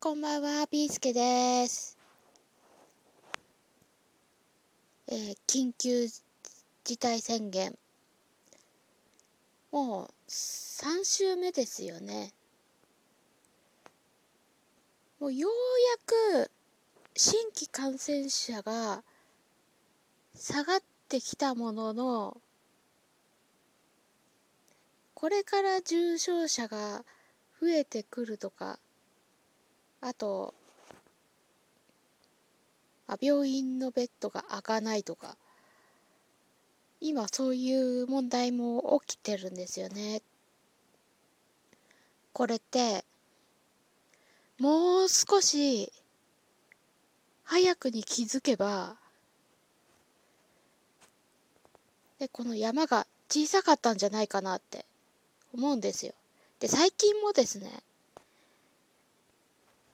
こんばんは、ビーすけです。えー、緊急事態宣言。もう3週目ですよね。もうようやく新規感染者が下がってきたものの、これから重症者が増えてくるとか、あと、あ病院のベッドが開かないとか、今そういう問題も起きてるんですよね。これって、もう少し早くに気づけば、で、この山が小さかったんじゃないかなって思うんですよ。で、最近もですね、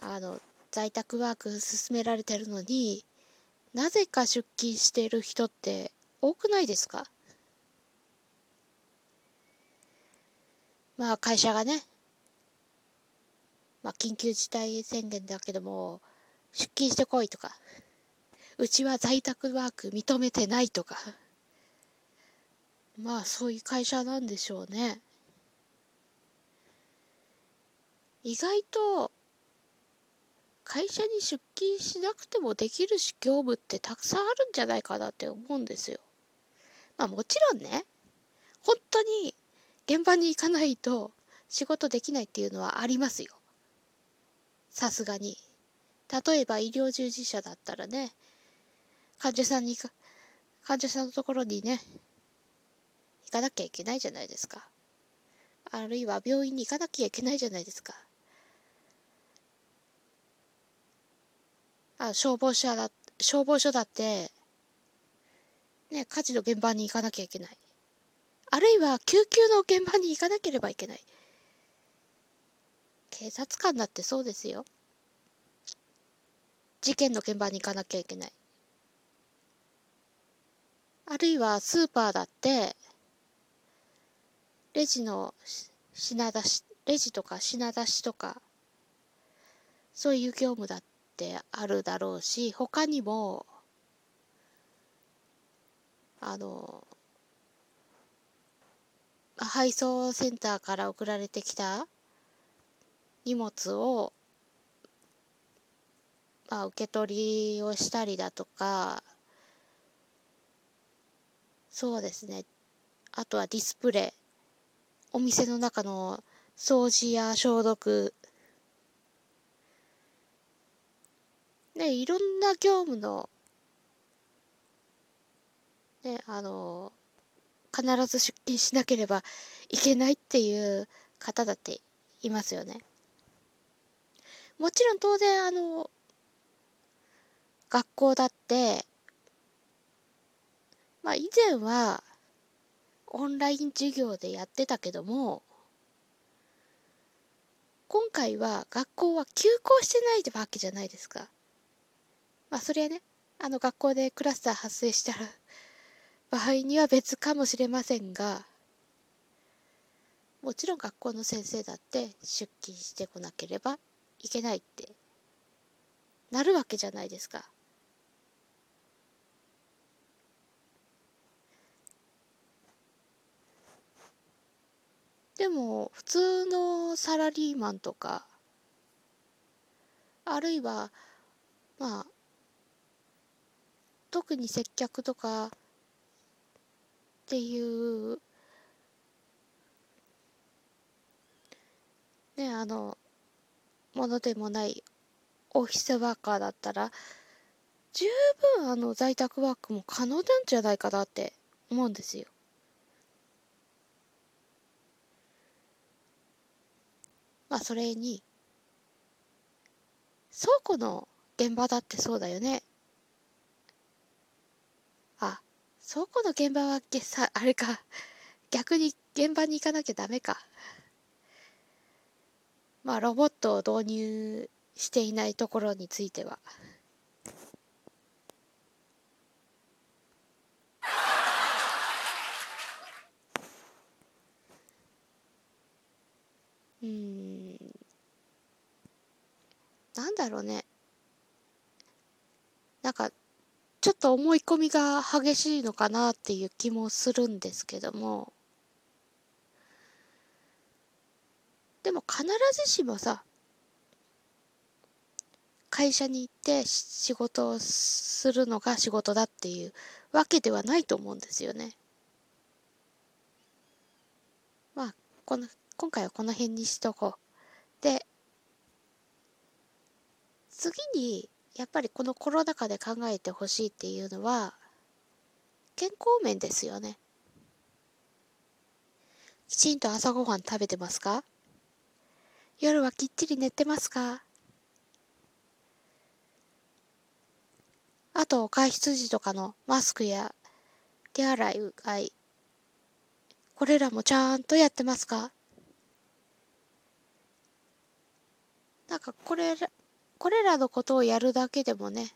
あの、在宅ワーク進められてるのに、なぜか出勤してる人って多くないですか？まあ会社がね、まあ緊急事態宣言だけども、出勤してこいとか、うちは在宅ワーク認めてないとか、まあそういう会社なんでしょうね。意外と会社に出勤しなくてもできるし業務ってたくさんあるんじゃないかなって思うんですよ。まあもちろんね、本当に現場に行かないと仕事できないっていうのはありますよ。さすがに。例えば医療従事者だったらね、患者さんにか、患者さんのところにね、行かなきゃいけないじゃないですか。あるいは病院に行かなきゃいけないじゃないですか。あ、消防車だ、消防署だって、ね、火事の現場に行かなきゃいけない。あるいは救急の現場に行かなければいけない。警察官だってそうですよ。事件の現場に行かなきゃいけない。あるいはスーパーだって、レジの品出し、レジとか品出しとか、そういう業務だってってあるだろうし他にもあの配送センターから送られてきた荷物を、まあ、受け取りをしたりだとかそうですね。あとはディスプレイ。お店の中の掃除や消毒ね、いろんな業務の、ね、あの、必ず出勤しなければいけないっていう方だっていますよね。もちろん当然あの、学校だって、まあ以前はオンライン授業でやってたけども、今回は学校は休校してないってわけじゃないですか。まあそれはね、あの学校でクラスター発生したら場合には別かもしれませんが、もちろん学校の先生だって出勤してこなければいけないってなるわけじゃないですか。でも普通のサラリーマンとかあるいはまあ特に接客とかっていうねあのものでもないオフィスワーカーだったら十分あの在宅ワークも可能なんじゃないかなって思うんですよ。まあそれに倉庫の現場だってそうだよね。倉庫の現場はさ、あれか、逆に現場に行かなきゃダメか。まあ、ロボットを導入していないところについては。うん。なんだろうね。なんか、ちょっと思い込みが激しいのかなっていう気もするんですけども。でも必ずしもさ、会社に行って仕事をするのが仕事だっていうわけではないと思うんですよね。まあ、この、今回はこの辺にしとこう。で、次に、やっぱりこのコロナ禍で考えてほしいっていうのは、健康面ですよね。きちんと朝ごはん食べてますか？夜はきっちり寝てますか？あと、外出時とかのマスクや手洗い、うがい。これらもちゃんとやってますか？なんかこれら、これらのことをやるだけでもね、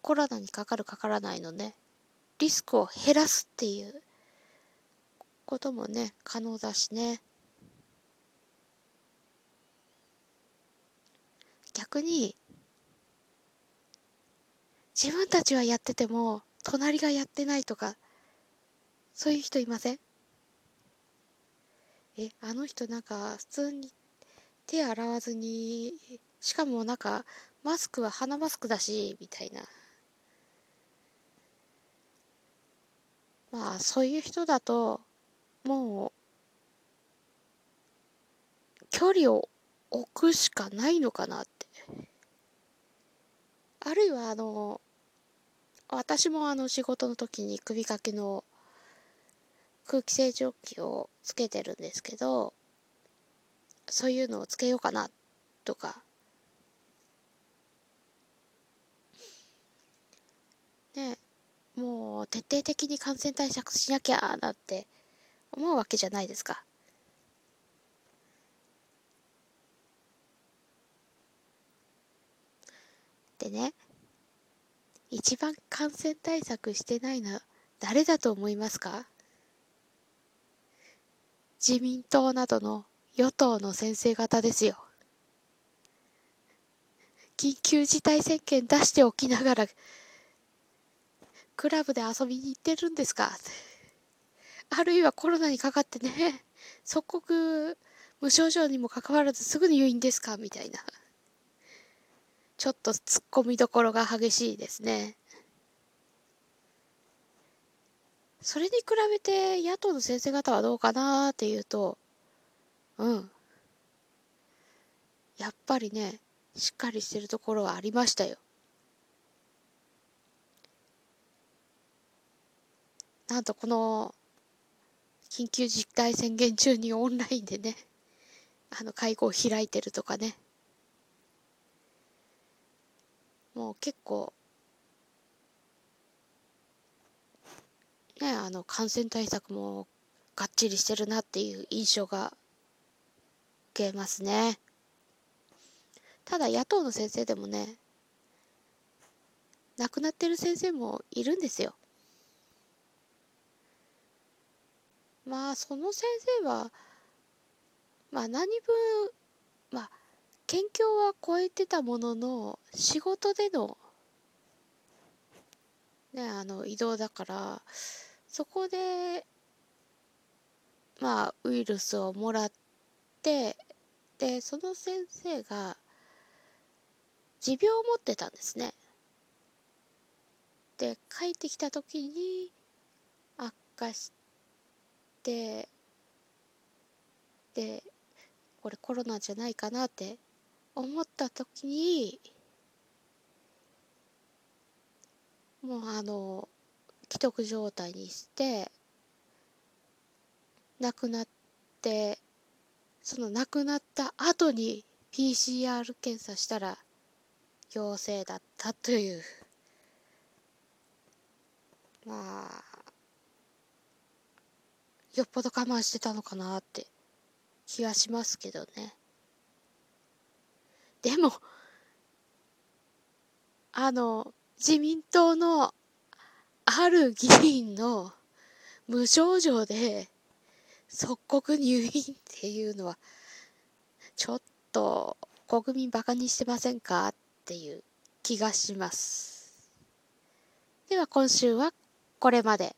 コロナにかかるかからないので、リスクを減らすっていうこともね、可能だしね。逆に、自分たちはやってても、隣がやってないとか、そういう人いません？え、あの人なんか普通に手洗わずに、しかもなんか、マスクは鼻マスクだし、みたいな。まあ、そういう人だと、もう、距離を置くしかないのかなって。あるいは、あの、私もあの仕事の時に首掛けの空気清浄機をつけてるんですけど、そういうのをつけようかなとか、ね、もう徹底的に感染対策しなきゃなって思うわけじゃないですか。でね、一番感染対策してないのは誰だと思いますか？自民党などの与党の先生方ですよ。緊急事態宣言出しておきながら、クラブで遊びに行ってるんですか？あるいはコロナにかかってね、即刻無症状にもかかわらずすぐに入院ですか？みたいな。ちょっと突っ込みどころが激しいですね。それに比べて野党の先生方はどうかなっていうと、うん。やっぱりね、しっかりしてるところはありましたよ。なんとこの緊急事態宣言中にオンラインでね、あの会合を開いてるとかね。もう結構、ね、あの、感染対策もがっちりしてるなっていう印象が受けますね。ただ野党の先生でもね、亡くなってる先生もいるんですよ。まあ、その先生は、まあ何分、まあ、県境は超えてたものの、仕事での、ね、あの、移動だから、そこで、まあ、ウイルスをもらって、で、その先生が、持病を持ってたんですね。で、帰ってきた時に、悪化して、で、これコロナじゃないかなって思った時にもうあの既得状態にして亡くなってその亡くなった後に PCR 検査したら陽性だったというまあよっぽど我慢してたのかなって気はしますけどね。でも、あの、自民党のある議員の無症状で即刻入院っていうのは、ちょっと国民バカにしてませんかっていう気がします。では今週はこれまで。